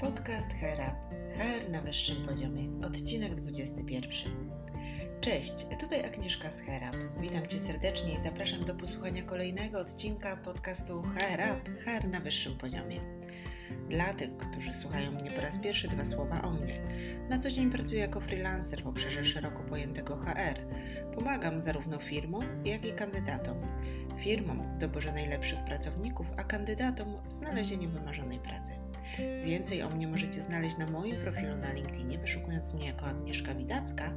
Podcast HR HR na wyższym poziomie, odcinek 21. Cześć, tutaj Agnieszka z HR Witam Cię serdecznie i zapraszam do posłuchania kolejnego odcinka podcastu HR HR na wyższym poziomie. Dla tych, którzy słuchają mnie po raz pierwszy, dwa słowa o mnie. Na co dzień pracuję jako freelancer w obszarze szeroko pojętego HR. Pomagam zarówno firmom, jak i kandydatom. Firmom w doborze najlepszych pracowników, a kandydatom w znalezieniu wymarzonej pracy. Więcej o mnie możecie znaleźć na moim profilu na LinkedInie, wyszukując mnie jako Agnieszka Widacka.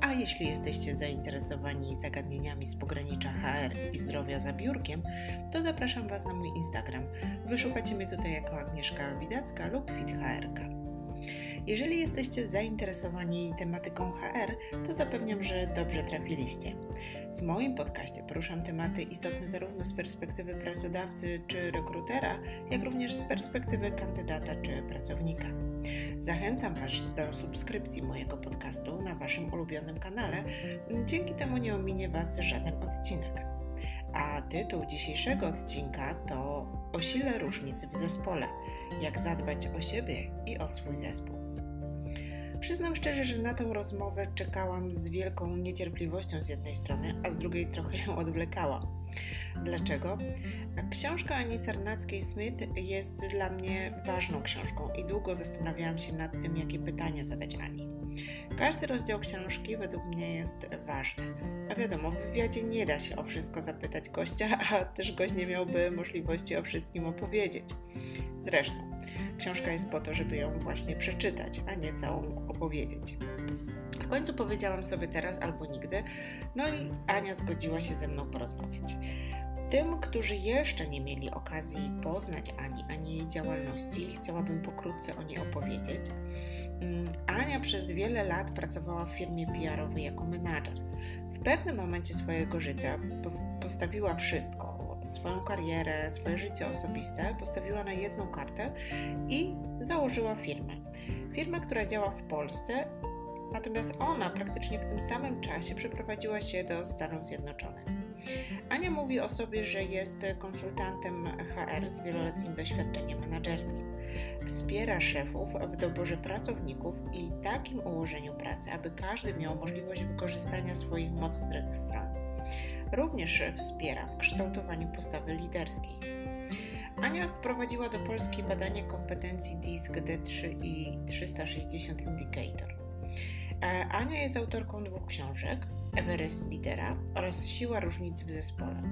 A jeśli jesteście zainteresowani zagadnieniami z pogranicza HR i zdrowia za biurkiem, to zapraszam Was na mój Instagram. Wyszukacie mnie tutaj jako Agnieszka Widacka lub FitHRK. Jeżeli jesteście zainteresowani tematyką HR, to zapewniam, że dobrze trafiliście. W moim podcaście poruszam tematy istotne zarówno z perspektywy pracodawcy czy rekrutera, jak również z perspektywy kandydata czy pracownika. Zachęcam Was do subskrypcji mojego podcastu na Waszym ulubionym kanale, dzięki temu nie ominie Was żaden odcinek. A tytuł dzisiejszego odcinka to O sile różnic w zespole jak zadbać o siebie i o swój zespół. Przyznam szczerze, że na tę rozmowę czekałam z wielką niecierpliwością z jednej strony, a z drugiej trochę ją odwlekałam. Dlaczego? Książka Ani Sarnackiej-Smith jest dla mnie ważną książką i długo zastanawiałam się nad tym, jakie pytania zadać Ani. Każdy rozdział książki według mnie jest ważny. A wiadomo, w wywiadzie nie da się o wszystko zapytać gościa, a też gość nie miałby możliwości o wszystkim opowiedzieć. Zresztą, książka jest po to, żeby ją właśnie przeczytać, a nie całą opowiedzieć. W końcu powiedziałam sobie teraz albo nigdy, no i Ania zgodziła się ze mną porozmawiać. Tym, którzy jeszcze nie mieli okazji poznać Ani ani jej działalności, chciałabym pokrótce o niej opowiedzieć. Mm, Ania przez wiele lat pracowała w firmie PR-owej jako menadżer. W pewnym momencie swojego życia postawiła wszystko, swoją karierę, swoje życie osobiste, postawiła na jedną kartę i założyła firmę. Firmę, która działa w Polsce, natomiast ona praktycznie w tym samym czasie przeprowadziła się do Stanów Zjednoczonych. Ania mówi o sobie, że jest konsultantem HR z wieloletnim doświadczeniem menedżerskim. Wspiera szefów w doborze pracowników i takim ułożeniu pracy, aby każdy miał możliwość wykorzystania swoich mocnych stron. Również wspiera w kształtowaniu postawy liderskiej. Ania wprowadziła do Polski badanie kompetencji DISC D3 i 360 Indicator. E, Ania jest autorką dwóch książek, Everest Lidera oraz Siła różnic w zespole.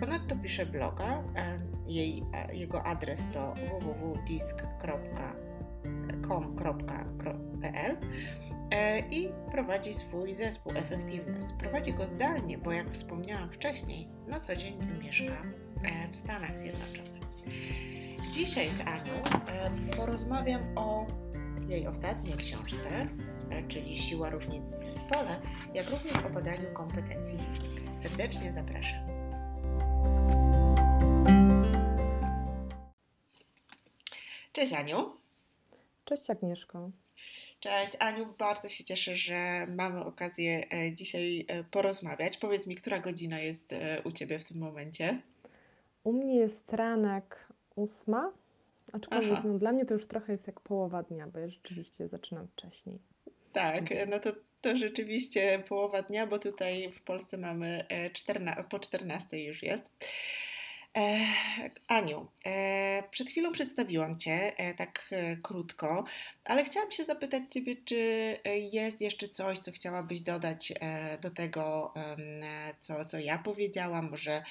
Ponadto pisze bloga, e, jej, e, jego adres to www.disc.com.pl i prowadzi swój zespół Effectiveness. Prowadzi go zdalnie, bo jak wspomniałam wcześniej, na co dzień mieszka w Stanach Zjednoczonych. Dzisiaj z Anią porozmawiam o jej ostatniej książce, czyli Siła różnic w zespole, jak również o badaniu kompetencji ludzkich. Serdecznie zapraszam. Cześć Aniu. Cześć Agnieszko. Cześć Aniu, bardzo się cieszę, że mamy okazję e, dzisiaj e, porozmawiać. Powiedz mi, która godzina jest e, u Ciebie w tym momencie? U mnie jest ranek ósma, aczkolwiek no, dla mnie to już trochę jest jak połowa dnia, bo ja rzeczywiście zaczynam wcześniej. Tak, no to, to rzeczywiście połowa dnia, bo tutaj w Polsce mamy 14, po 14 już jest. E, Aniu, e, przed chwilą przedstawiłam Cię e, tak krótko, ale chciałam się zapytać Ciebie, czy jest jeszcze coś, co chciałabyś dodać do tego, co, co ja powiedziałam, może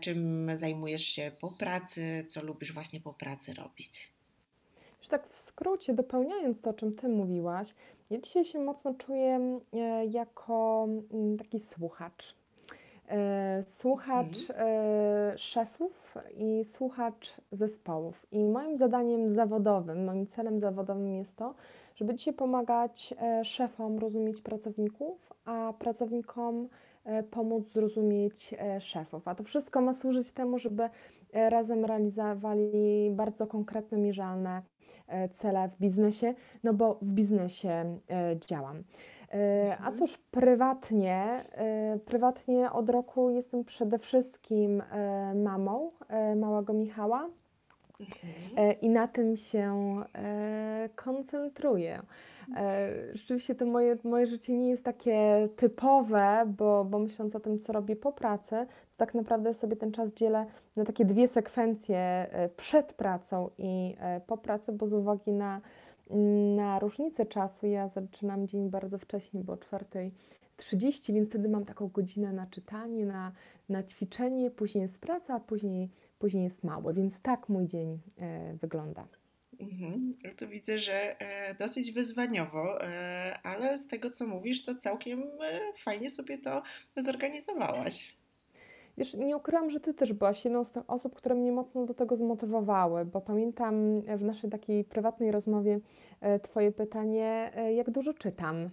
czym zajmujesz się po pracy, co lubisz właśnie po pracy robić? Już tak w skrócie, dopełniając to, o czym Ty mówiłaś, ja dzisiaj się mocno czuję jako mm, taki słuchacz. E, słuchacz mhm. E, szefów i słuchacz zespołów. I moim zadaniem zawodowym, moim celem zawodowym jest to, żeby dzisiaj pomagać szefom rozumieć pracowników, a pracownikom pomóc zrozumieć szefów. A to wszystko ma służyć temu, żeby razem realizowali bardzo konkretne, mierzalne E, cele w biznesie, no bo w biznesie e, działam. E, a mhm. cóż, prywatnie, prywatnie od roku jestem przede wszystkim mamą małego Michała. Mhm. I na tym się koncentruję. Rzeczywiście to moje, moje życie nie jest takie typowe, bo, bo myśląc o tym, co robię po pracy, to tak naprawdę sobie ten czas dzielę na takie dwie sekwencje przed pracą i po pracy, bo z uwagi na na różnicę czasu ja zaczynam dzień bardzo wcześnie, bo o 4.30, więc wtedy mam taką godzinę na czytanie, na, na ćwiczenie, później jest praca, a później, później jest małe, więc tak mój dzień e, wygląda. Mhm. To widzę, że e, dosyć wyzwaniowo, e, ale z tego co mówisz, to całkiem e, fajnie sobie to zorganizowałaś. Wiesz, nie ukrywam, że Ty też byłaś jedną z tych osób, które mnie mocno do tego zmotywowały, bo pamiętam w naszej takiej prywatnej rozmowie e, Twoje pytanie, e, jak dużo czytam.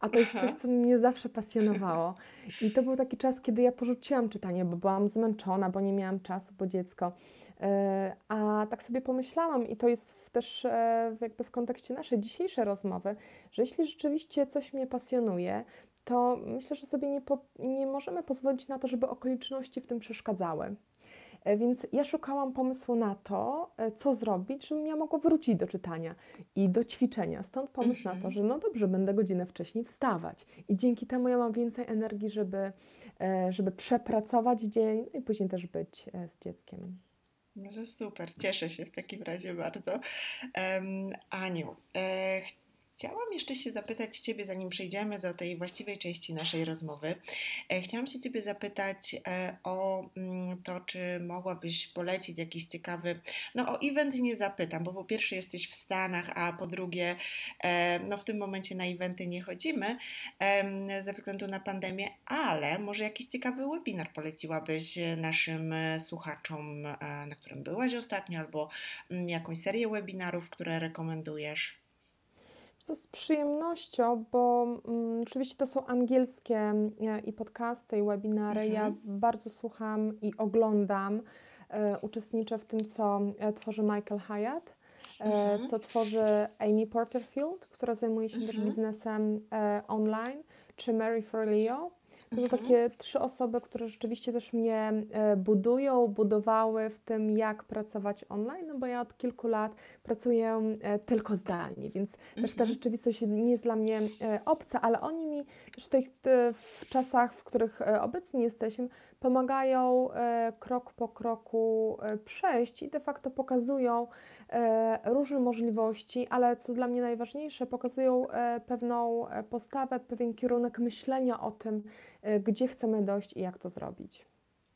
A to jest coś, co mnie zawsze pasjonowało. I to był taki czas, kiedy ja porzuciłam czytanie, bo byłam zmęczona, bo nie miałam czasu, bo dziecko. E, a tak sobie pomyślałam, i to jest też jakby w kontekście naszej dzisiejszej rozmowy, że jeśli rzeczywiście coś mnie pasjonuje, to myślę, że sobie nie, po, nie możemy pozwolić na to, żeby okoliczności w tym przeszkadzały. E, więc ja szukałam pomysłu na to, e, co zrobić, żebym ja mogła wrócić do czytania i do ćwiczenia. Stąd pomysł na to, mhm. że no dobrze, będę godzinę wcześniej wstawać. I dzięki temu ja mam więcej energii, żeby, e, żeby przepracować dzień no i później też być z dzieckiem. No to super, cieszę się w takim razie bardzo. Um, Aniu, e, Chciałam jeszcze się zapytać Ciebie, zanim przejdziemy do tej właściwej części naszej rozmowy. E, chciałam się Ciebie zapytać e, o mm, to, czy mogłabyś polecić jakiś ciekawy, no o event nie zapytam, bo po pierwsze jesteś w Stanach, a po drugie, e, no w tym momencie na eventy nie chodzimy ze względu na pandemię, ale może jakiś ciekawy webinar poleciłabyś naszym słuchaczom, na którym byłaś ostatnio, albo mm, jakąś serię webinarów, które rekomendujesz? To z przyjemnością, bo mm, oczywiście to są angielskie e, i podcasty, i webinary. Mhm. Ja bardzo słucham i oglądam. E, uczestniczę w tym, co e, tworzy Michael Hyatt, e, mhm. co tworzy Amy Porterfield, która zajmuje się mhm. też biznesem e, online, czy Mary Forleo. To są mhm. takie trzy osoby, które rzeczywiście też mnie e, budują, budowały w tym, jak pracować online, no bo ja od kilku lat pracuję e, tylko zdalnie, więc też ta mhm. rzeczywistość nie jest dla mnie e, obca, ale oni mi też w tych w czasach, w których obecnie jesteśmy, pomagają krok po kroku przejść i de facto pokazują, E, różne możliwości, ale co dla mnie najważniejsze, pokazują e, pewną e, postawę, pewien kierunek myślenia o tym, gdzie chcemy dojść i jak to zrobić.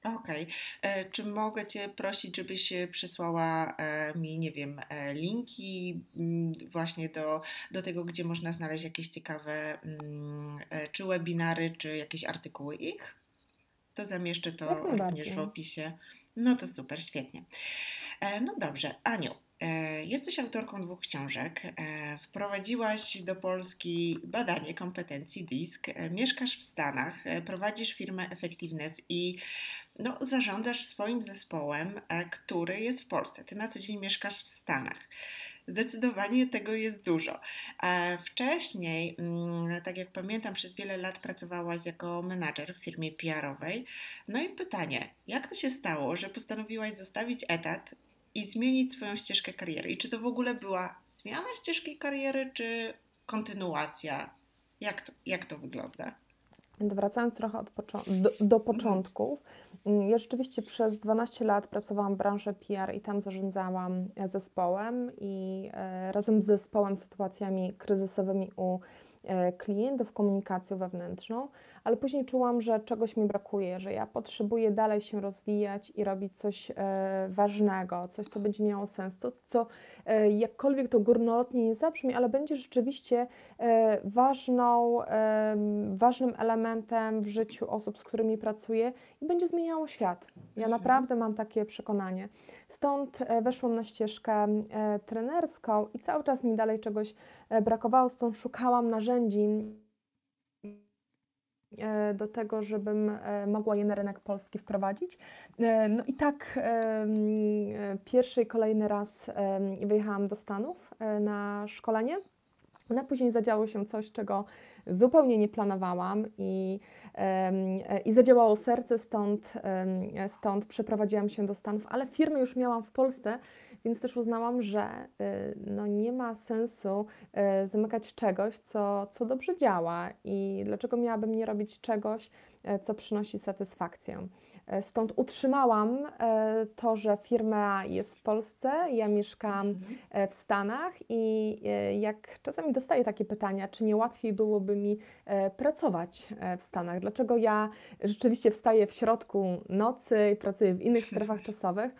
Okej. Okay. Czy mogę Cię prosić, żebyś przysłała mi, nie wiem, linki mm, właśnie do, do tego, gdzie można znaleźć jakieś ciekawe mm, czy webinary, czy jakieś artykuły ich? To zamieszczę to również w opisie. No to super, świetnie. No dobrze, Aniu, E, jesteś autorką dwóch książek. E, wprowadziłaś do Polski badanie kompetencji DISK. E, mieszkasz w Stanach, prowadzisz firmę Effectiveness i no, zarządzasz swoim zespołem, który jest w Polsce. Ty na co dzień mieszkasz w Stanach. Zdecydowanie tego jest dużo. Wcześniej, mm, tak jak pamiętam, przez wiele lat pracowałaś jako menadżer w firmie PR-owej. No i pytanie, jak to się stało, że postanowiłaś zostawić etat i zmienić swoją ścieżkę kariery. I czy to w ogóle była zmiana ścieżki kariery, czy kontynuacja? Jak to, jak to wygląda? Wracając trochę do, do, mhm. początków, ja rzeczywiście przez 12 lat pracowałam w branży PR i tam zarządzałam zespołem i e, razem z zespołem sytuacjami kryzysowymi u e, klientów, komunikacją wewnętrzną ale później czułam, że czegoś mi brakuje, że ja potrzebuję dalej się rozwijać i robić coś e, ważnego, coś, co będzie miało sens, to, co e, jakkolwiek to górnolotnie nie zabrzmi, ale będzie rzeczywiście e, ważną, ważnym elementem w życiu osób, z którymi pracuję i będzie zmieniało świat. Ja mhm. naprawdę mam takie przekonanie. Stąd weszłam na ścieżkę trenerską i cały czas mi dalej czegoś brakowało, stąd szukałam narzędzi, do tego, żebym e, mogła je na rynek polski wprowadzić. E, no i tak pierwszy i kolejny raz wyjechałam do Stanów na szkolenie. No później zadziało się coś, czego zupełnie nie planowałam i, i zadziałało serce, stąd, stąd przeprowadziłam się do Stanów, ale firmę już miałam w Polsce, więc też uznałam, że y, no nie ma sensu y, zamykać czegoś, co, co dobrze działa i dlaczego miałabym nie robić czegoś, y, co przynosi satysfakcję. Stąd utrzymałam to, że firma jest w Polsce, ja mieszkam mhm. w Stanach i jak czasami dostaję takie pytania, czy nie łatwiej byłoby mi pracować w Stanach, dlaczego ja rzeczywiście wstaję w środku nocy i pracuję w innych strefach czasowych,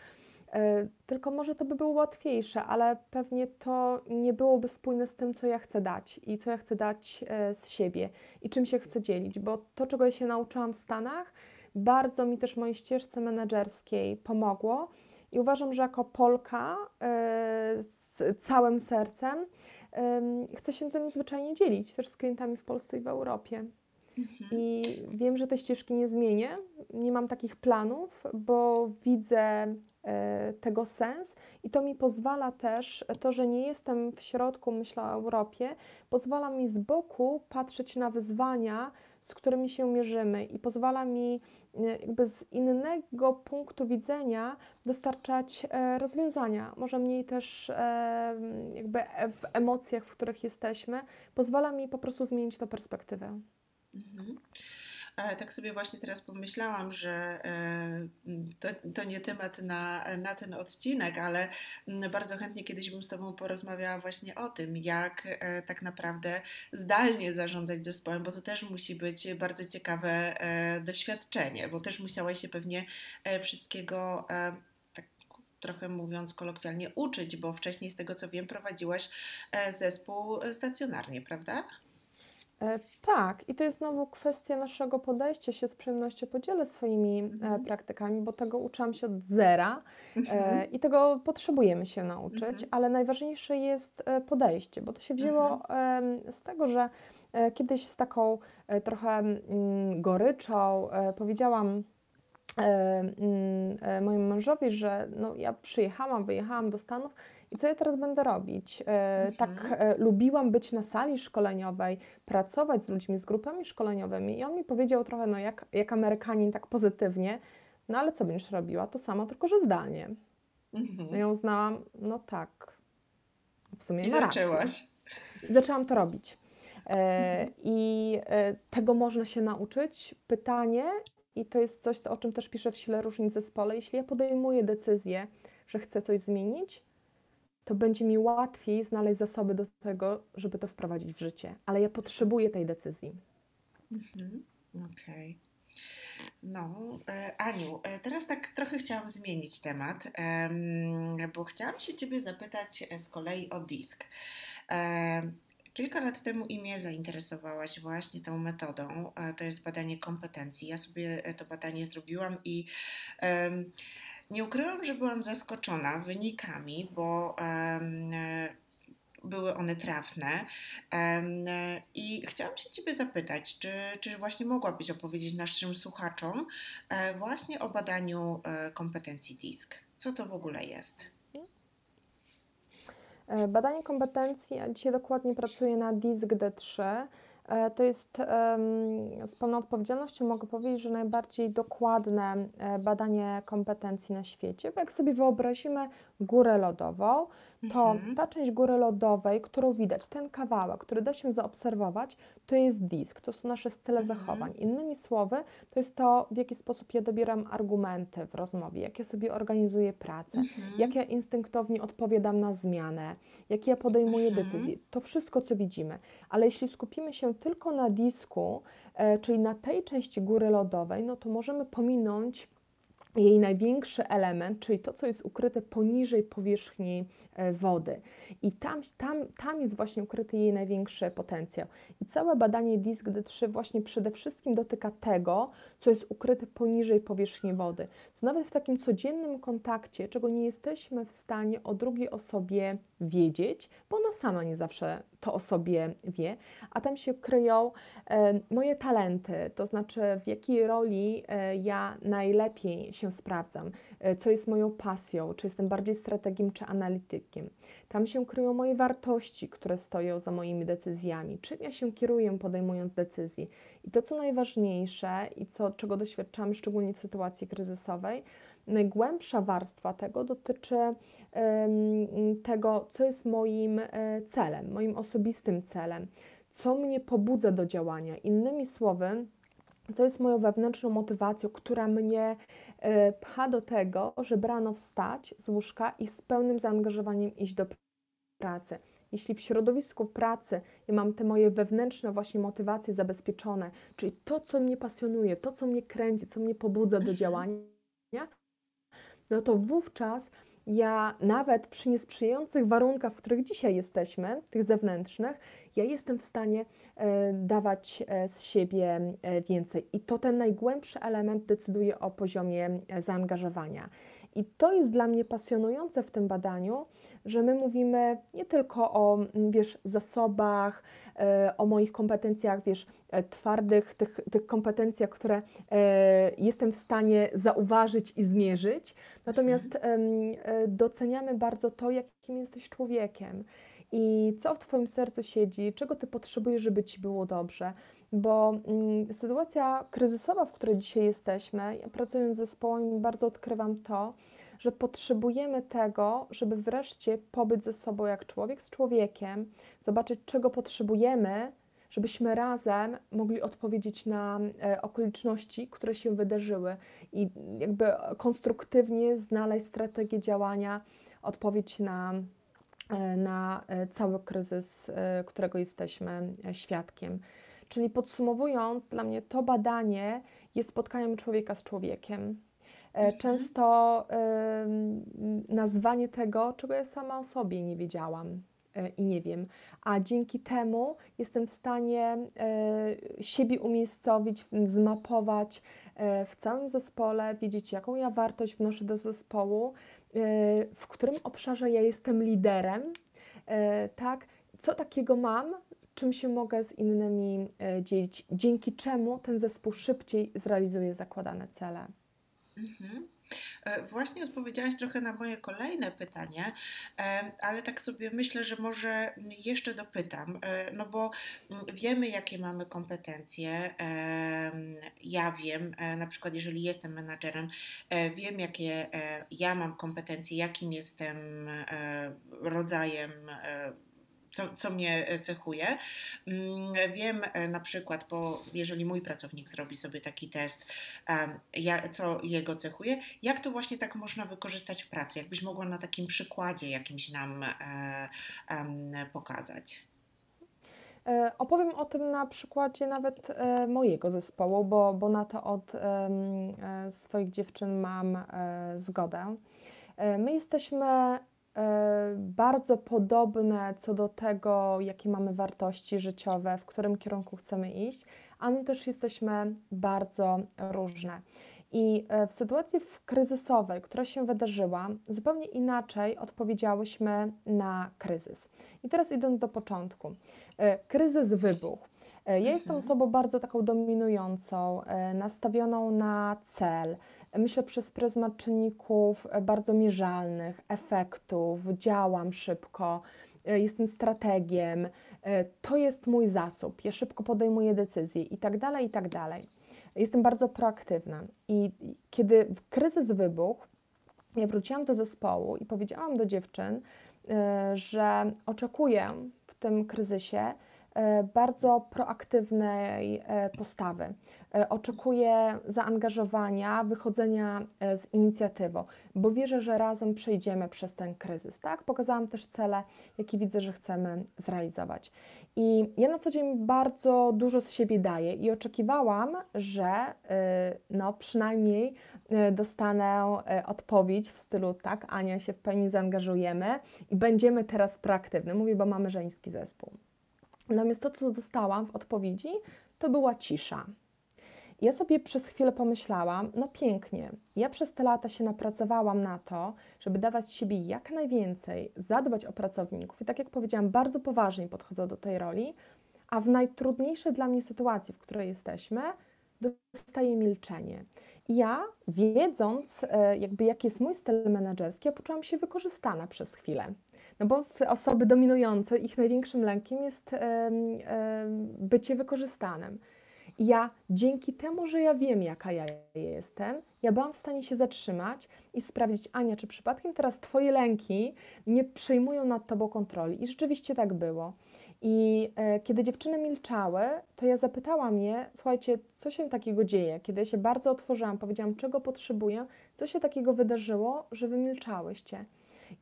tylko może to by było łatwiejsze, ale pewnie to nie byłoby spójne z tym, co ja chcę dać i co ja chcę dać e, z siebie i czym się chcę dzielić, bo to, czego ja się nauczyłam w Stanach, bardzo mi też mojej ścieżce menedżerskiej pomogło i uważam, że jako Polka e, z całym sercem chcę się tym zwyczajnie dzielić też z klientami w Polsce i w Europie. Mhm. I wiem, że te ścieżki nie zmienię, nie mam takich planów, bo widzę e, tego sens. I to mi pozwala też, to, że nie jestem w środku, myślę o Europie, pozwala mi z boku patrzeć na wyzwania, z którymi się mierzymy. I pozwala mi e, jakby z innego punktu widzenia dostarczać e, rozwiązania, może mniej też jakby w emocjach, w których jesteśmy, pozwala mi po prostu zmienić tę perspektywę. Mhm. Tak sobie właśnie teraz pomyślałam, że e, to, to, nie temat na, na ten odcinek, ale bardzo chętnie kiedyś bym z Tobą porozmawiała właśnie o tym, jak e, tak naprawdę zdalnie zarządzać zespołem, bo to też musi być bardzo ciekawe e, doświadczenie, bo też musiałaś się pewnie wszystkiego tak trochę mówiąc kolokwialnie uczyć, bo wcześniej z tego co wiem prowadziłaś zespół stacjonarnie, prawda? E, tak, i to jest znowu kwestia naszego podejścia. Się z przyjemnością podzielę swoimi e, mhm. praktykami, bo tego uczyłam się od zera e, mhm. i tego potrzebujemy się nauczyć, mhm. ale najważniejsze jest podejście, bo to się wzięło mhm. z tego, że kiedyś z taką trochę mm, goryczą powiedziałam, mm, mojemu mężowi, że no, ja przyjechałam, wyjechałam do Stanów i co ja teraz będę robić? E, tak, mhm. Tak lubiłam być na sali szkoleniowej, pracować z ludźmi, z grupami szkoleniowymi i on mi powiedział trochę, no jak, jak Amerykanin, tak pozytywnie, no ale co będziesz robiła? To samo, tylko że zdalnie. Mhm. No ja uznałam, no tak, w sumie I zaczęłaś. Zaczęłam to robić. E, mhm. I tego można się nauczyć. Pytanie, i to jest coś, o czym też piszę w Sile Różnic Zespole, jeśli ja podejmuję decyzję, że chcę coś zmienić, to będzie mi łatwiej znaleźć zasoby do tego, żeby to wprowadzić w życie. Ale ja potrzebuję tej decyzji. Mhm. Okej. Okay. No, e, Aniu, e, teraz tak trochę chciałam zmienić temat, bo chciałam się Ciebie zapytać z kolei o disk. Kilka lat temu i mnie zainteresowałaś właśnie tą metodą. E, to jest badanie kompetencji. Ja sobie to badanie zrobiłam i nie ukrywam, że byłam zaskoczona wynikami, bo były one trafne. I chciałam się Ciebie zapytać, czy, czy właśnie mogłabyś opowiedzieć naszym słuchaczom e, właśnie o badaniu e, kompetencji DISK? Co to w ogóle jest? E, badanie kompetencji, ja dzisiaj dokładnie pracuję na DISK D3. E, to jest z pełną odpowiedzialnością mogę powiedzieć, że najbardziej dokładne e, badanie kompetencji na świecie, bo jak sobie wyobrazimy górę lodową, to mhm. ta część góry lodowej, którą widać, ten kawałek, który da się zaobserwować, to jest disk, to są nasze style mhm. zachowań. Innymi słowy, to jest to, w jaki sposób ja dobieram argumenty w rozmowie, jak ja sobie organizuję pracę, mhm. jak ja instynktownie odpowiadam na zmianę, jak ja podejmuję mhm. decyzje. To wszystko, co widzimy. Ale jeśli skupimy się tylko na disku, e, czyli na tej części góry lodowej, no to możemy pominąć jej największy element, czyli to, co jest ukryte poniżej powierzchni e, wody. I tam, tam, tam jest właśnie ukryty jej największy potencjał. I całe badanie DISC D3 właśnie przede wszystkim dotyka tego, co jest ukryte poniżej powierzchni wody. Co nawet w takim codziennym kontakcie, czego nie jesteśmy w stanie o drugiej osobie wiedzieć, bo ona sama nie zawsze to o sobie wie, a tam się kryją e, moje talenty, to znaczy w jakiej roli e, ja najlepiej się sprawdzam, e, co jest moją pasją, czy jestem bardziej strategiem czy analitykiem. Tam się kryją moje wartości, które stoją za moimi decyzjami, czym ja się kieruję podejmując decyzje I to, co najważniejsze i co, czego doświadczamy szczególnie w sytuacji kryzysowej, najgłębsza warstwa tego dotyczy tego, co jest moim e, celem, moim osobistym celem, co mnie pobudza do działania. Innymi słowy, co jest moją wewnętrzną motywacją, która mnie e, pcha do tego, żeby rano wstać z łóżka i z pełnym zaangażowaniem iść do pracy. Jeśli w środowisku pracy ja mam te moje wewnętrzne właśnie motywacje zabezpieczone, czyli to, co mnie pasjonuje, to, co mnie kręci, co mnie pobudza do mhm. działania, no to wówczas ja nawet przy niesprzyjających warunkach, w których dzisiaj jesteśmy, tych zewnętrznych, ja jestem w stanie e, dawać e, z siebie e, więcej. I to ten najgłębszy element decyduje o poziomie zaangażowania. I to jest dla mnie pasjonujące w tym badaniu, że my mówimy nie tylko o, wiesz, zasobach, o moich kompetencjach, wiesz, twardych, tych, tych kompetencjach, które jestem w stanie zauważyć i zmierzyć, natomiast mhm. doceniamy bardzo to, jakim jesteś człowiekiem i co w Twoim sercu siedzi, czego Ty potrzebujesz, żeby Ci było dobrze. Bo mm, sytuacja kryzysowa, w której dzisiaj jesteśmy, ja pracując z zespołem, bardzo odkrywam to, że potrzebujemy tego, żeby wreszcie pobyć ze sobą jak człowiek z człowiekiem, zobaczyć, czego potrzebujemy, żebyśmy razem mogli odpowiedzieć na e, okoliczności, które się wydarzyły i jakby konstruktywnie znaleźć strategię działania, odpowiedź na E, na e, cały kryzys, którego jesteśmy świadkiem. Czyli podsumowując, dla mnie to badanie jest spotkaniem człowieka z człowiekiem. Mhm. Często nazwanie tego, czego ja sama o sobie nie wiedziałam i nie wiem, a dzięki temu jestem w stanie siebie umiejscowić, zmapować w całym zespole, wiedzieć, jaką ja wartość wnoszę do zespołu, E, w którym obszarze ja jestem liderem, e, tak, co takiego mam, czym się mogę z innymi e, dzielić, dzięki czemu ten zespół szybciej zrealizuje zakładane cele. Mhm. E, właśnie odpowiedziałaś trochę na moje kolejne pytanie, e, ale tak sobie myślę, że może jeszcze dopytam, no bo wiemy, jakie mamy kompetencje. Ja wiem, na przykład, jeżeli jestem menadżerem, wiem, jakie ja mam kompetencje, jakim jestem rodzajem co, co mnie cechuje. Mm, wiem e, na przykład, bo jeżeli mój pracownik zrobi sobie taki test, co jego cechuje, jak to właśnie tak można wykorzystać w pracy? Jakbyś mogła na takim przykładzie jakimś nam e, pokazać? E, opowiem o tym na przykładzie nawet mojego zespołu, bo, bo na to od swoich dziewczyn mam zgodę. My jesteśmy E, bardzo podobne co do tego, jakie mamy wartości życiowe, w którym kierunku chcemy iść, a my też jesteśmy bardzo różne. I e, w sytuacji kryzysowej, która się wydarzyła, zupełnie inaczej odpowiedziałyśmy na kryzys. I teraz idąc do początku. E, kryzys wybuchł. Ja jestem mhm. osobą bardzo taką dominującą, nastawioną na cel, myślę przez pryzmat czynników e, bardzo mierzalnych, efektów, działam szybko, e, jestem strategiem, e, to jest mój zasób, ja szybko podejmuję decyzje i tak dalej, i tak dalej. Jestem bardzo proaktywna i kiedy kryzys wybuchł, ja wróciłam do zespołu i powiedziałam do dziewczyn, że oczekuję w tym kryzysie bardzo proaktywnej postawy. E, oczekuję zaangażowania, wychodzenia e, z inicjatywą, bo wierzę, że razem przejdziemy przez ten kryzys. Tak? Pokazałam też cele, jakie widzę, że chcemy zrealizować. I ja na co dzień bardzo dużo z siebie daję i oczekiwałam, że e, no, przynajmniej dostanę odpowiedź w stylu tak, Ania się w pełni zaangażujemy i będziemy teraz proaktywne. Mówię, bo mamy żeński zespół. Natomiast to, co dostałam w odpowiedzi, to była cisza. Ja sobie przez chwilę pomyślałam, no pięknie, ja przez te lata się napracowałam na to, żeby dawać siebie jak najwięcej, zadbać o pracowników i tak jak powiedziałam, bardzo poważnie podchodzę do tej roli, a w najtrudniejszej dla mnie sytuacji, w której jesteśmy, dostaję milczenie. I ja, wiedząc e, jakby jaki jest mój styl menedżerski, ja poczułam się wykorzystana przez chwilę. No bo osoby dominujące, ich największym lękiem jest bycie wykorzystanym. ja dzięki temu, że ja wiem, jaka ja jestem, ja byłam w stanie się zatrzymać i sprawdzić, Ania, czy przypadkiem teraz Twoje lęki nie przejmują nad Tobą kontroli. I rzeczywiście tak było. I e, kiedy dziewczyny milczały, to ja zapytałam je, słuchajcie, co się takiego dzieje? Kiedy ja się bardzo otworzyłam, powiedziałam, czego potrzebuję, co się takiego wydarzyło, że wy milczałyście.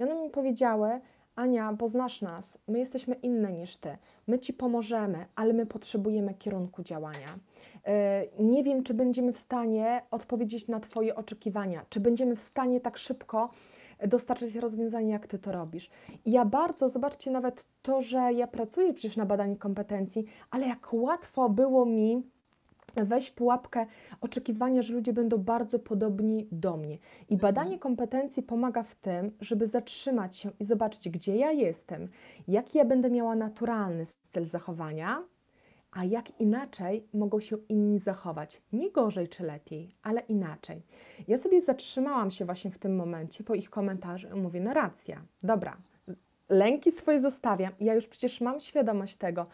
I one mi powiedziały, Ania, bo znasz nas, my jesteśmy inne niż ty, my ci pomożemy, ale my potrzebujemy kierunku działania. E, nie wiem, czy będziemy w stanie odpowiedzieć na Twoje oczekiwania, czy będziemy w stanie tak szybko dostarczyć rozwiązanie, jak Ty to robisz. I ja bardzo, zobaczcie nawet to, że ja pracuję przecież na badaniu kompetencji, ale jak łatwo było mi wejść w pułapkę oczekiwania, że ludzie będą bardzo podobni do mnie. I mhm. badanie kompetencji pomaga w tym, żeby zatrzymać się i zobaczyć, gdzie ja jestem, jaki ja będę miała naturalny styl zachowania, a jak inaczej mogą się inni zachować. Nie gorzej czy lepiej, ale inaczej. Ja sobie zatrzymałam się właśnie w tym momencie po ich komentarzu mówię, no racja, dobra, lęki swoje zostawiam. Ja już przecież mam świadomość tego,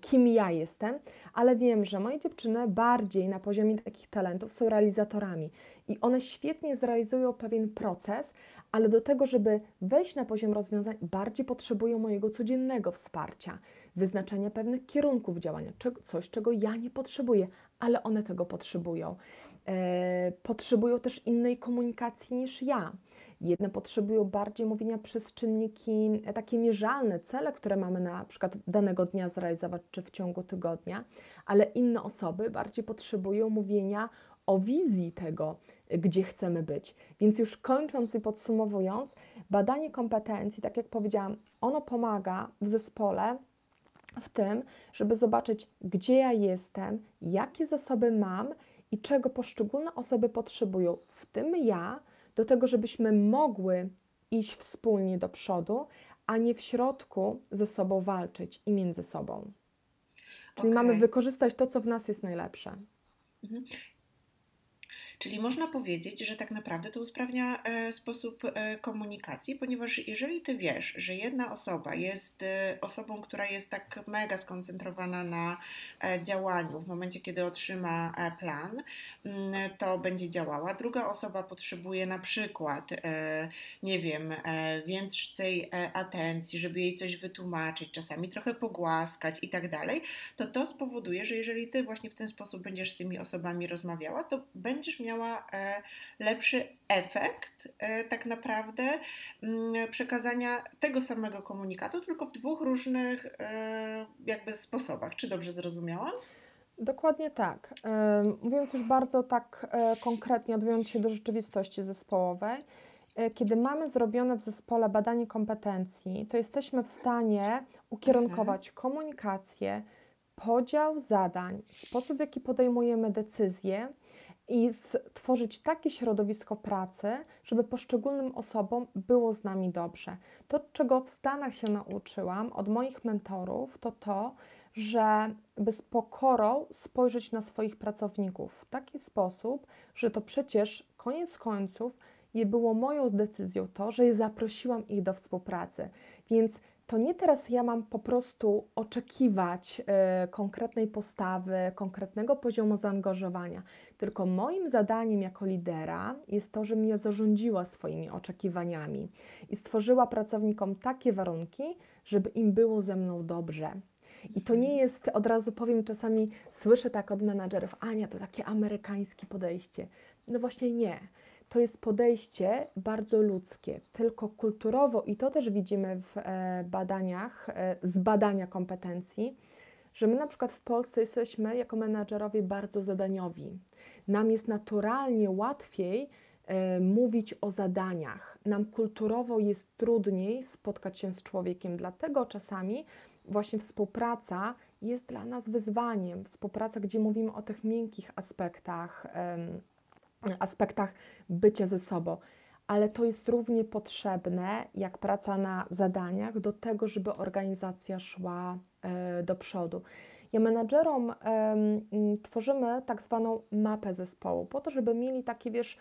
kim ja jestem, ale wiem, że moje dziewczyny bardziej na poziomie takich talentów są realizatorami i one świetnie zrealizują pewien proces, ale do tego, żeby wejść na poziom rozwiązań, bardziej potrzebują mojego codziennego wsparcia, wyznaczania pewnych kierunków działania, coś, czego ja nie potrzebuję, ale one tego potrzebują. E, potrzebują też innej komunikacji niż ja. Jedne potrzebują bardziej mówienia przez czynniki e, takie mierzalne, cele, które mamy na przykład danego dnia zrealizować czy w ciągu tygodnia, ale inne osoby bardziej potrzebują mówienia o wizji tego, gdzie chcemy być. Więc już kończąc i podsumowując, badanie kompetencji, tak jak powiedziałam, ono pomaga w zespole w tym, żeby zobaczyć, gdzie ja jestem, jakie zasoby mam i czego poszczególne osoby potrzebują, w tym ja, do tego, żebyśmy mogły iść wspólnie do przodu, a nie w środku ze sobą walczyć i między sobą. Czyli okay. mamy wykorzystać to, co w nas jest najlepsze. Czyli można powiedzieć, że tak naprawdę to usprawnia e, sposób e, komunikacji, ponieważ jeżeli ty wiesz, że jedna osoba jest e, osobą, która jest tak mega skoncentrowana na działaniu w momencie, kiedy otrzyma plan, mm, to będzie działała. Druga osoba potrzebuje na przykład, nie wiem, więcej atencji, żeby jej coś wytłumaczyć, czasami trochę pogłaskać i tak dalej, to to spowoduje, że jeżeli ty właśnie w ten sposób będziesz z tymi osobami rozmawiała, to będziesz miała e, lepszy efekt e, tak naprawdę mm, przekazania tego samego komunikatu, tylko w dwóch różnych e, jakby sposobach. Czy dobrze zrozumiałam? Dokładnie tak. Mówiąc już bardzo tak konkretnie, odwołując się do rzeczywistości zespołowej, kiedy mamy zrobione w zespole badanie kompetencji, to jesteśmy w stanie ukierunkować mhm. komunikację, podział zadań, sposób w jaki podejmujemy decyzje i stworzyć takie środowisko pracy, żeby poszczególnym osobom było z nami dobrze. To, czego w Stanach się nauczyłam od moich mentorów, to to, że by z pokorą spojrzeć na swoich pracowników w taki sposób, że to przecież koniec końców je było moją decyzją to, że je zaprosiłam ich do współpracy. Więc to nie teraz ja mam po prostu oczekiwać y, konkretnej postawy, konkretnego poziomu zaangażowania, tylko moim zadaniem jako lidera jest to, żebym ja zarządziła swoimi oczekiwaniami i stworzyła pracownikom takie warunki, żeby im było ze mną dobrze. I to nie jest, od razu powiem, czasami słyszę tak od menadżerów, Ania, to takie amerykańskie podejście. No właśnie nie to jest podejście bardzo ludzkie, tylko kulturowo, i to też widzimy w e, badaniach, e, z badania kompetencji, że my na przykład w Polsce jesteśmy jako menadżerowie bardzo zadaniowi. Nam jest naturalnie łatwiej e, mówić o zadaniach. Nam kulturowo jest trudniej spotkać się z człowiekiem, dlatego czasami właśnie współpraca jest dla nas wyzwaniem. Współpraca, gdzie mówimy o tych miękkich aspektach aspektach bycia ze sobą. Ale to jest równie potrzebne jak praca na zadaniach do tego, żeby organizacja szła e, do przodu. Ja menadżerom tworzymy tak zwaną mapę zespołu, po to, żeby mieli takie, wiesz,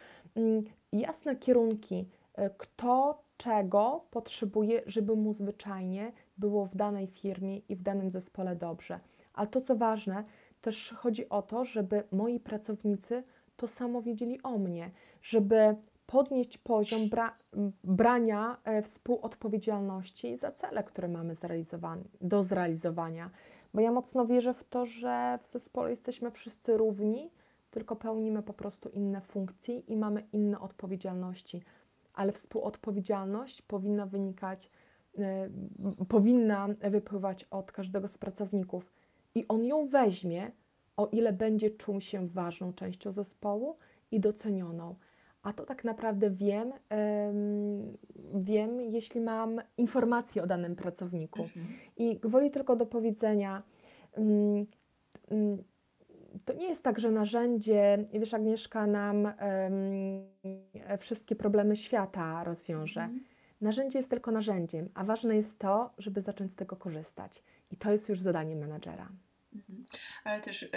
jasne kierunki, e, kto czego potrzebuje, żeby mu zwyczajnie było w danej firmie i w danym zespole dobrze. Ale to, co ważne, też chodzi o to, żeby moi pracownicy to samo wiedzieli o mnie, żeby podnieść poziom bra brania e, współodpowiedzialności za cele, które mamy do zrealizowania. Bo ja mocno wierzę w to, że w zespole jesteśmy wszyscy równi, tylko pełnimy po prostu inne funkcje i mamy inne odpowiedzialności. Ale współodpowiedzialność powinna wynikać, y, powinna wypływać od każdego z pracowników i on ją weźmie, o ile będzie czuł się ważną częścią zespołu i docenioną. A to tak naprawdę wiem, wiem, jeśli mam informacje o danym pracowniku. Mhm. I gwoli tylko do powiedzenia, to nie jest tak, że narzędzie, wiesz, Agnieszka nam wszystkie problemy świata rozwiąże. Mhm. Narzędzie jest tylko narzędziem, a ważne jest to, żeby zacząć z tego korzystać. I to jest już zadanie menadżera. Mhm. Ale też y,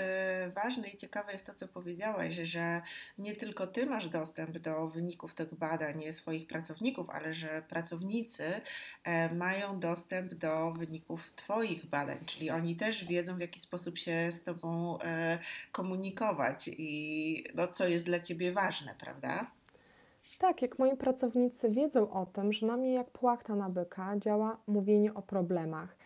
ważne i ciekawe jest to, co powiedziałaś, że nie tylko ty masz dostęp do wyników tych badań swoich pracowników, ale że pracownicy y, mają dostęp do wyników twoich badań, czyli oni też wiedzą, w jaki sposób się z tobą y, komunikować i no, co jest dla ciebie ważne, prawda? Tak, jak moi pracownicy wiedzą o tym, że na mnie jak płachta byka działa mówienie o problemach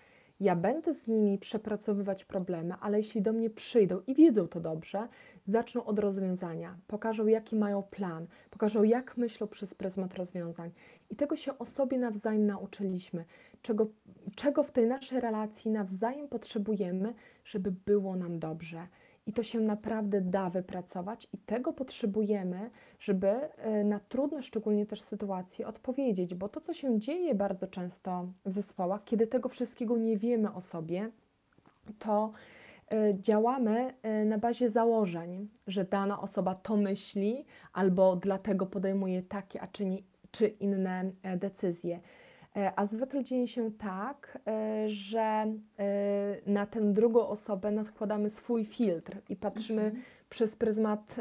ja będę z nimi przepracowywać problemy, ale jeśli do mnie przyjdą i wiedzą to dobrze, zaczną od rozwiązania, pokażą jaki mają plan, pokażą jak myślą przez pryzmat rozwiązań. I tego się o sobie nawzajem nauczyliśmy, czego, czego w tej naszej relacji nawzajem potrzebujemy, żeby było nam dobrze i to się naprawdę da wypracować, i tego potrzebujemy, żeby e, na trudne, szczególnie też sytuacje, odpowiedzieć, bo to, co się dzieje bardzo często w zespołach, kiedy tego wszystkiego nie wiemy o sobie, to e, działamy e, na bazie założeń, że dana osoba to myśli, albo dlatego podejmuje takie, a czy, nie, czy inne decyzje. E, a zwykle dzieje się tak, e, że e, na tę drugą osobę nakładamy swój filtr i patrzymy mhm. przez pryzmat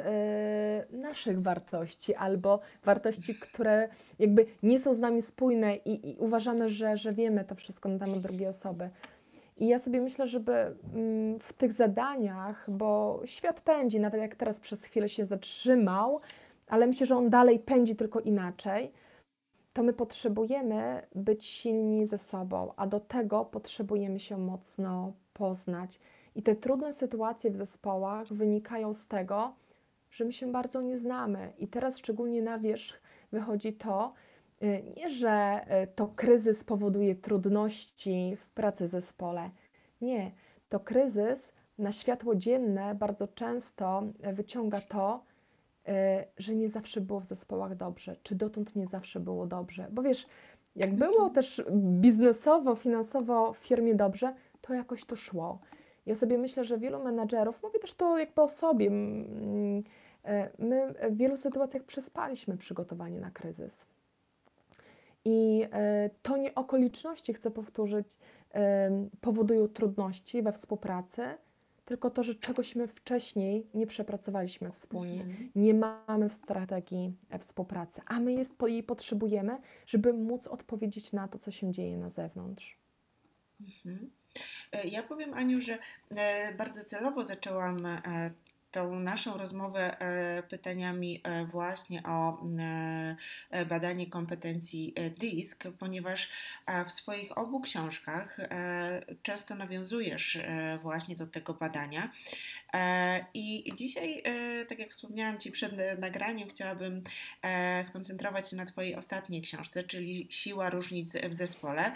naszych wartości albo wartości, które jakby nie są z nami spójne i, i uważamy, że, że wiemy to wszystko na temat drugiej osoby. I ja sobie myślę, żeby mm, w tych zadaniach, bo świat pędzi, nawet jak teraz przez chwilę się zatrzymał, ale myślę, że on dalej pędzi tylko inaczej to my potrzebujemy być silni ze sobą, a do tego potrzebujemy się mocno poznać. I te trudne sytuacje w zespołach wynikają z tego, że my się bardzo nie znamy. I teraz szczególnie na wierzch wychodzi to, y, nie, że y, to kryzys powoduje trudności w pracy w zespole. Nie, to kryzys na światło dzienne bardzo często wyciąga to, że nie zawsze było w zespołach dobrze, czy dotąd nie zawsze było dobrze. Bo wiesz, jak było mhm. też biznesowo, finansowo w firmie dobrze, to jakoś to szło. Ja sobie myślę, że wielu menadżerów, mówię też to jakby o sobie, e, my w wielu sytuacjach przespaliśmy przygotowanie na kryzys. I e, to nie okoliczności, chcę powtórzyć, powodują trudności we współpracy, tylko to, że czegośmy wcześniej nie przepracowaliśmy wspólnie, mhm. nie mamy w strategii e, współpracy, a my jest, jej potrzebujemy, żeby móc odpowiedzieć na to, co się dzieje na zewnątrz. Mhm. E, ja powiem, Aniu, że e, bardzo celowo zaczęłam tą naszą rozmowę e, pytaniami e, właśnie o e, badanie kompetencji DISK, ponieważ w swoich obu książkach często nawiązujesz właśnie do tego badania. I dzisiaj, tak jak wspomniałam Ci przed nagraniem, chciałabym skoncentrować się na Twojej ostatniej książce, czyli Siła różnic w zespole.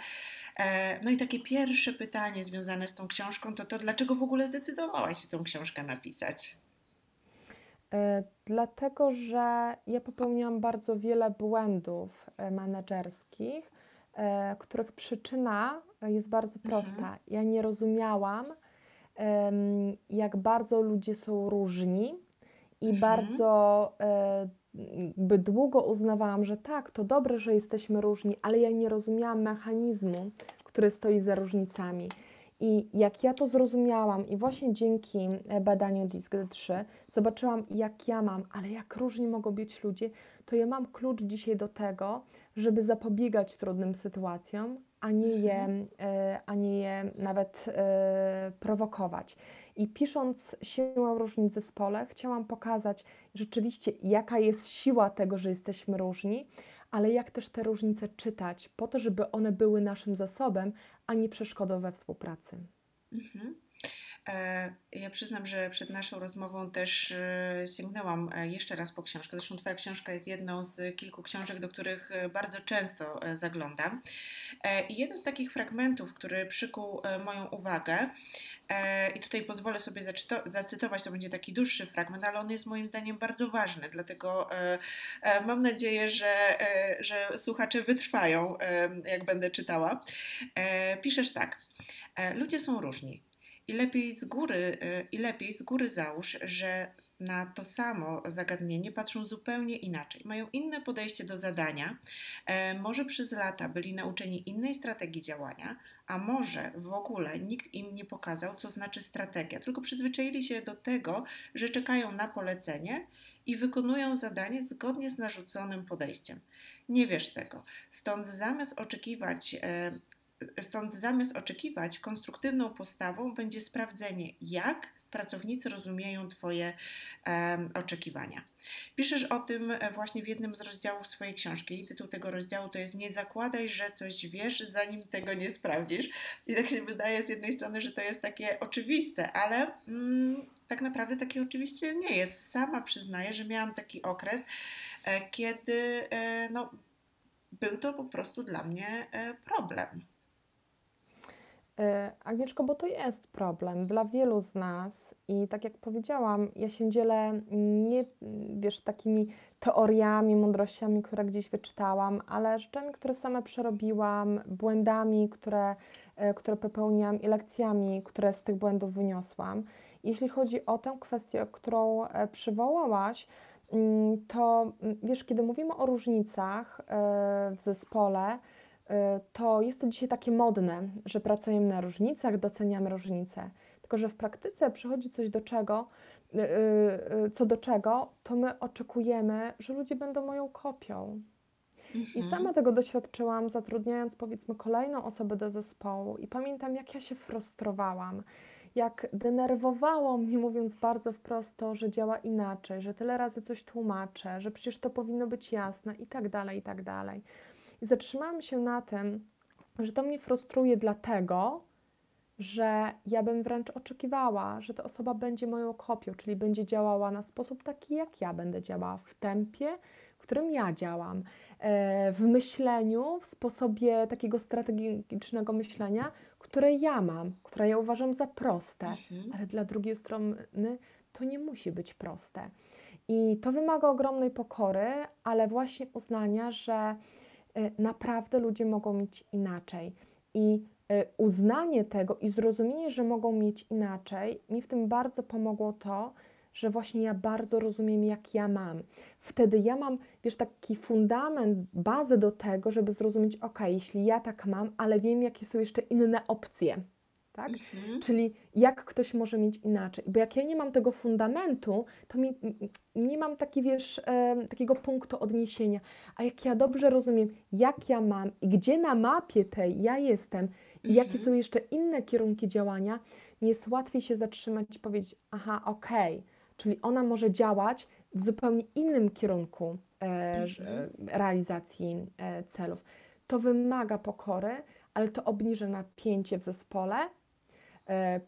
No i takie pierwsze pytanie związane z tą książką to to, dlaczego w ogóle zdecydowałaś się tą książkę napisać? E, dlatego, że ja popełniłam bardzo wiele błędów e, menedżerskich, e, których przyczyna jest bardzo mhm. prosta. Mhm. Ja nie rozumiałam, jak bardzo ludzie są różni i mhm. bardzo by długo uznawałam, że tak, to dobre, że jesteśmy różni, ale ja nie rozumiałam mechanizmu, który stoi za różnicami. I jak ja to zrozumiałam, i właśnie dzięki e, badaniu DISC-3 zobaczyłam, jak ja mam, ale jak różni mogą być ludzie, to ja mam klucz dzisiaj do tego, żeby zapobiegać trudnym sytuacjom, a nie je, mhm. e, a nie je nawet e, prowokować. I pisząc siłę różnic w zespole, chciałam pokazać rzeczywiście, jaka jest siła tego, że jesteśmy różni, ale jak też te różnice czytać, po to, żeby one były naszym zasobem, a nie przeszkodą we współpracy. Mhm. E, ja przyznam, że przed naszą rozmową też e, sięgnęłam e, jeszcze raz po książkę. Zresztą Twoja książka jest jedną z kilku książek, do których bardzo często zaglądam. I jeden z takich fragmentów, który przykuł moją uwagę, i tutaj pozwolę sobie zacytować, to będzie taki dłuższy fragment, ale on jest moim zdaniem bardzo ważny, dlatego mam nadzieję, że, że słuchacze wytrwają, jak będę czytała. Piszesz tak. Ludzie są różni. I lepiej z góry, y, i lepiej z góry załóż, że na to samo zagadnienie patrzą zupełnie inaczej. Mają inne podejście do zadania. E, może przez lata byli nauczeni innej strategii działania, a może w ogóle nikt im nie pokazał, co znaczy strategia, tylko przyzwyczaili się do tego, że czekają na polecenie i wykonują zadanie zgodnie z narzuconym podejściem. Nie wiesz tego. Stąd zamiast oczekiwać e, Stąd zamiast oczekiwać, konstruktywną postawą będzie sprawdzenie, jak pracownicy rozumieją Twoje um, oczekiwania. Piszesz o tym właśnie w jednym z rozdziałów swojej książki. Tytuł tego rozdziału to jest Nie zakładaj, że coś wiesz, zanim tego nie sprawdzisz. I tak się wydaje z jednej strony, że to jest takie oczywiste, ale mm, tak naprawdę takie oczywiście nie jest. Sama przyznaję, że miałam taki okres, e, kiedy e, no, był to po prostu dla mnie e, problem. E, Agnieszko, bo to jest problem dla wielu z nas i tak jak powiedziałam, ja się dzielę nie, wiesz, takimi teoriami, mądrościami, które gdzieś wyczytałam, ale rzeczami, które sama przerobiłam, błędami, które, e, które popełniłam i lekcjami, które z tych błędów wyniosłam. Jeśli chodzi o tę kwestię, którą e, przywołałaś, mm, to mm, wiesz, kiedy mówimy o różnicach w zespole, to jest to dzisiaj takie modne, że pracujemy na różnicach, doceniamy różnice. Tylko, że w praktyce przychodzi coś do czego, y, y, co do czego, to my oczekujemy, że ludzie będą moją kopią. Mhm. I sama tego doświadczyłam, zatrudniając powiedzmy kolejną osobę do zespołu, i pamiętam, jak ja się frustrowałam, jak denerwowało mnie, mówiąc bardzo wprost, to, że działa inaczej, że tyle razy coś tłumaczę, że przecież to powinno być jasne, i tak dalej, i tak dalej. I zatrzymałam się na tym, że to mnie frustruje dlatego, że ja bym wręcz oczekiwała, że ta osoba będzie moją kopią, czyli będzie działała na sposób taki, jak ja będę działała, w tempie, w którym ja działam, e, w myśleniu, w sposobie takiego strategicznego myślenia, które ja mam, które ja uważam za proste, mhm. ale dla drugiej strony to nie musi być proste. I to wymaga ogromnej pokory, ale właśnie uznania, że naprawdę ludzie mogą mieć inaczej. I e, uznanie tego i zrozumienie, że mogą mieć inaczej, mi w tym bardzo pomogło to, że właśnie ja bardzo rozumiem, jak ja mam. Wtedy ja mam, wiesz, taki fundament, bazę do tego, żeby zrozumieć, ok, jeśli ja tak mam, ale wiem, jakie są jeszcze inne opcje tak? Mhm. Czyli jak ktoś może mieć inaczej. Bo jak ja nie mam tego fundamentu, to mi, nie mam taki, wiesz, e, takiego punktu odniesienia. A jak ja dobrze rozumiem, jak ja mam i gdzie na mapie tej ja jestem i mhm. jakie są jeszcze inne kierunki działania, mi jest łatwiej się zatrzymać i powiedzieć, aha, okej, okay. czyli ona może działać w zupełnie innym kierunku e, mhm. realizacji e, celów. To wymaga pokory, ale to obniży napięcie w zespole, E,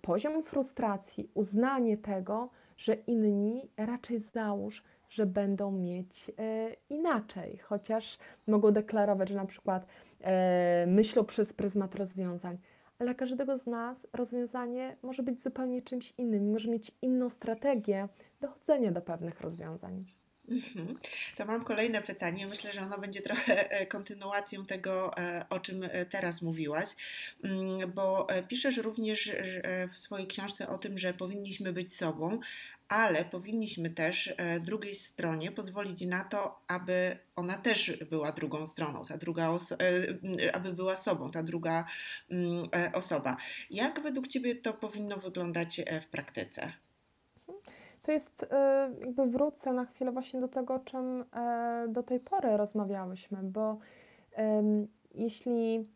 poziom frustracji, uznanie tego, że inni raczej załóż, że będą mieć e, inaczej, chociaż mogą deklarować, że na przykład e, myślą przez pryzmat rozwiązań. Ale każdego z nas rozwiązanie może być zupełnie czymś innym, może mieć inną strategię dochodzenia do pewnych rozwiązań. Mhm. To mam kolejne pytanie. Myślę, że ono będzie trochę e, kontynuacją tego, e, o czym e, teraz mówiłaś, mm, bo piszesz również w swojej książce o tym, że powinniśmy być sobą, ale powinniśmy też drugiej stronie pozwolić na to, aby ona też była drugą stroną, ta druga aby była sobą, ta druga mm, osoba. Jak według Ciebie to powinno wyglądać w praktyce? To jest, e, jakby wrócę na chwilę właśnie do tego, o czym e, do tej pory rozmawiałyśmy, bo jeśli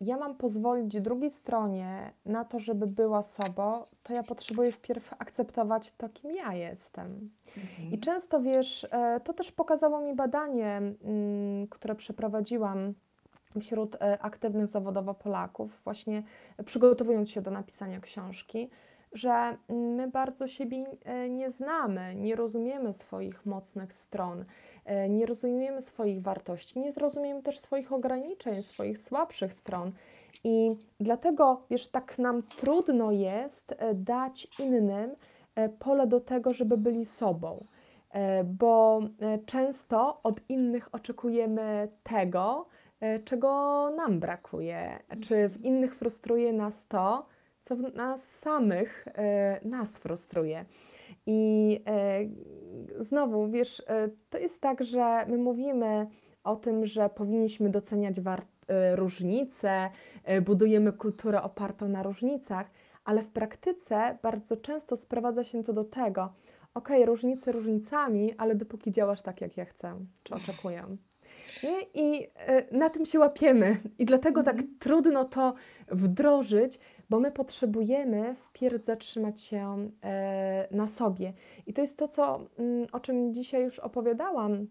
ja mam pozwolić drugiej stronie na to, żeby była sobą, to ja potrzebuję wpierw akceptować to, kim ja jestem. Mhm. I często wiesz, to też pokazało mi badanie, mm, które przeprowadziłam wśród aktywnych zawodowo Polaków, właśnie przygotowując się do napisania książki, że my bardzo siebie e, nie znamy, nie rozumiemy swoich mocnych stron, e, nie rozumiemy swoich wartości, nie zrozumiemy też swoich ograniczeń, swoich słabszych stron. I dlatego, wiesz, tak nam trudno jest e, dać innym pole do tego, żeby byli sobą, bo często od innych oczekujemy tego, czego nam brakuje, czy w innych frustruje nas to, co nas samych e, nas frustruje. I e, znowu, wiesz, e, to jest tak, że my mówimy o tym, że powinniśmy doceniać różnice, budujemy kulturę opartą na różnicach, ale w praktyce bardzo często sprowadza się to do tego, ok, różnice różnicami, ale dopóki działasz tak, jak ja chcę, czy oczekuję. Nie? I na tym się łapiemy. I dlatego tak mhm. trudno to wdrożyć, bo my potrzebujemy wpierw zatrzymać się e, na sobie. I to jest to, co, mm, o czym dzisiaj już opowiadałam,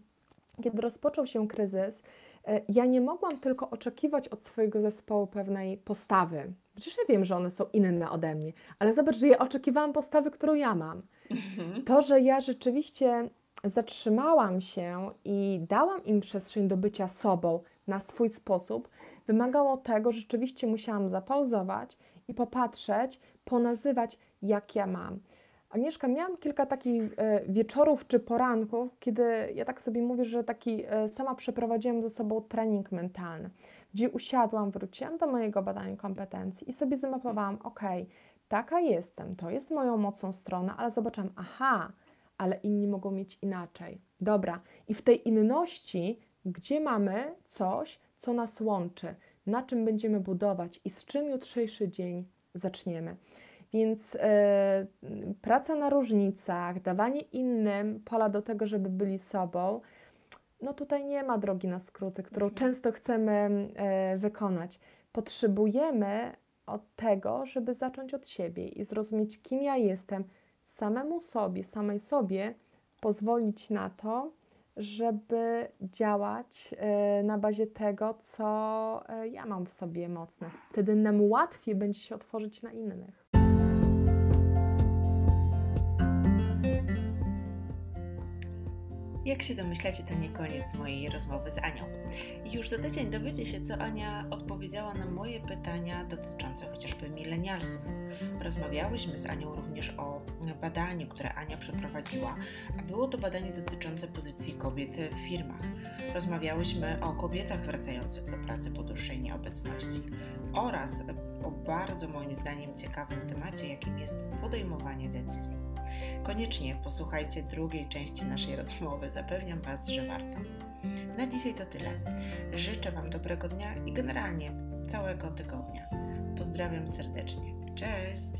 kiedy rozpoczął się kryzys. E, ja nie mogłam tylko oczekiwać od swojego zespołu pewnej postawy. Przecież ja wiem, że one są inne ode mnie, ale zobacz, że ja oczekiwałam postawy, którą ja mam. Mhm. To, że ja rzeczywiście zatrzymałam się i dałam im przestrzeń do bycia sobą na swój sposób, wymagało tego, że rzeczywiście musiałam zapauzować i popatrzeć, ponazywać, jak ja mam. Agnieszka, miałam kilka takich e, wieczorów czy poranków, kiedy ja tak sobie mówię, że taki e, sama przeprowadziłam ze sobą trening mentalny, gdzie usiadłam, wróciłam do mojego badania kompetencji i sobie zamapowałam, ok, taka jestem, to jest moją mocną stroną, ale zobaczyłam, aha, ale inni mogą mieć inaczej. Dobra, i w tej inności, gdzie mamy coś, co nas łączy, na czym będziemy budować i z czym jutrzejszy dzień zaczniemy. Więc e, praca na różnicach, dawanie innym pola do tego, żeby byli sobą, no tutaj nie ma drogi na skróty, którą mhm. często chcemy e, wykonać. Potrzebujemy od tego, żeby zacząć od siebie i zrozumieć, kim ja jestem, samemu sobie, samej sobie pozwolić na to, żeby działać e, na bazie tego, co e, ja mam w sobie mocne. Wtedy nam łatwiej będzie się otworzyć na innych. Jak się domyślacie, to nie koniec mojej rozmowy z Anią. Już za tydzień dowiecie się, co Ania odpowiedziała na moje pytania dotyczące chociażby milenialsów. Rozmawiałyśmy z Anią również o badaniu, które Ania przeprowadziła, a było to badanie dotyczące pozycji kobiet w firmach. Rozmawiałyśmy o kobietach wracających do pracy po dłuższej nieobecności oraz o bardzo moim zdaniem ciekawym temacie, jakim jest podejmowanie decyzji. Koniecznie posłuchajcie drugiej części naszej rozmowy, zapewniam Was, że warto. Na dzisiaj to tyle. Życzę Wam dobrego dnia i generalnie całego tygodnia. Pozdrawiam serdecznie. Cześć!